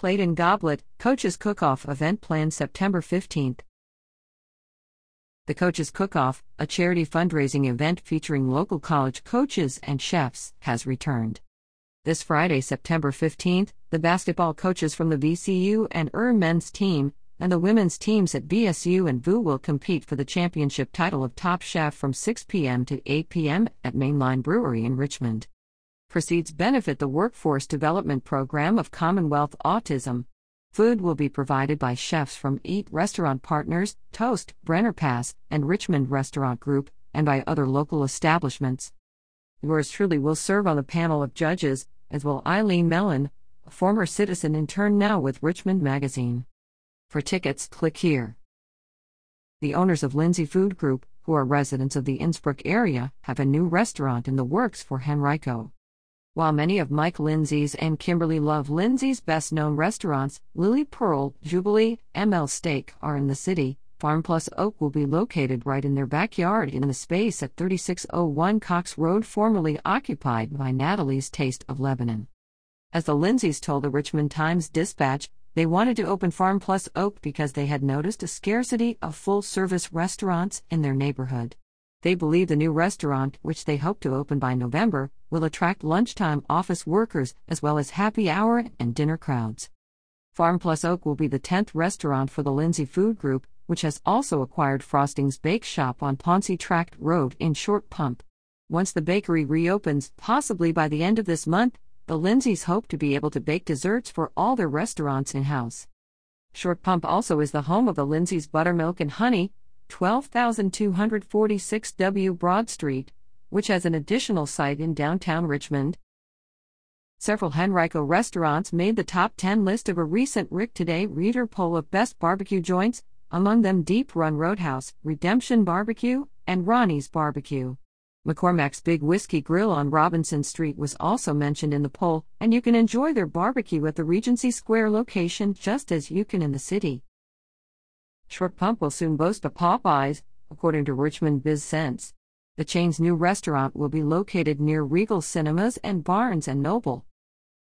Plate and Goblet, Coaches Cook Off event planned September 15th. The Coaches Cook Off, a charity fundraising event featuring local college coaches and chefs, has returned. This Friday, September 15th, the basketball coaches from the VCU and ER men's team and the women's teams at VSU and VUU will compete for the championship title of Top Chef from 6 p.m. to 8 p.m. at Main Line Brewery in Richmond. Proceeds benefit the Workforce Development Program of Commonwealth Autism. Food will be provided by chefs from Eat Restaurant Partners, Toast, Brenner Pass, and Richmond Restaurant Group, and by other local establishments. Yours truly will serve on the panel of judges, as will Eileen Mellon, a former citizen intern now with Richmond Magazine. For tickets, click here. The owners of Lindsay Food Group, who are residents of the Innsbrook area, have a new restaurant in the works for Henrico. While many of Mike Lindsay's and Kimberly Love Lindsay's best known restaurants, Lillie Pearl, Jubilee, ML Steak, are in the city, Farm Plus Oak will be located right in their backyard in the space at 3601 Cox Road, formerly occupied by Natalie's Taste of Lebanon. As the Lindsays told the Richmond Times Dispatch, they wanted to open Farm Plus Oak because they had noticed a scarcity of full service restaurants in their neighborhood. They believe the new restaurant, which they hope to open by November, will attract lunchtime office workers as well as happy hour and dinner crowds. Farm Plus Oak will be the 10th restaurant for the Lindsay Food Group, which has also acquired Frosting's Bake Shop on Pouncey Tract Road in Short Pump. Once the bakery reopens, possibly by the end of this month, the Lindsays hope to be able to bake desserts for all their restaurants in house. Short Pump also is the home of the Lindsays Buttermilk and Honey, 12246 W Broad Street, which has an additional site in downtown Richmond. Several Henrico restaurants made the top 10 list of a recent RICtoday reader poll of best barbecue joints, among them Deep Run Roadhouse, Redemption Barbecue, and Ronnie's Barbecue. McCormack's Big Whiskey Grill on Robinson Street was also mentioned in the poll, and you can enjoy their barbecue at the Regency Square location just as you can in the city. Short Pump will soon boast a Popeyes, according to Richmond BizSense. The chain's new restaurant will be located near Regal Cinemas and Barnes Noble.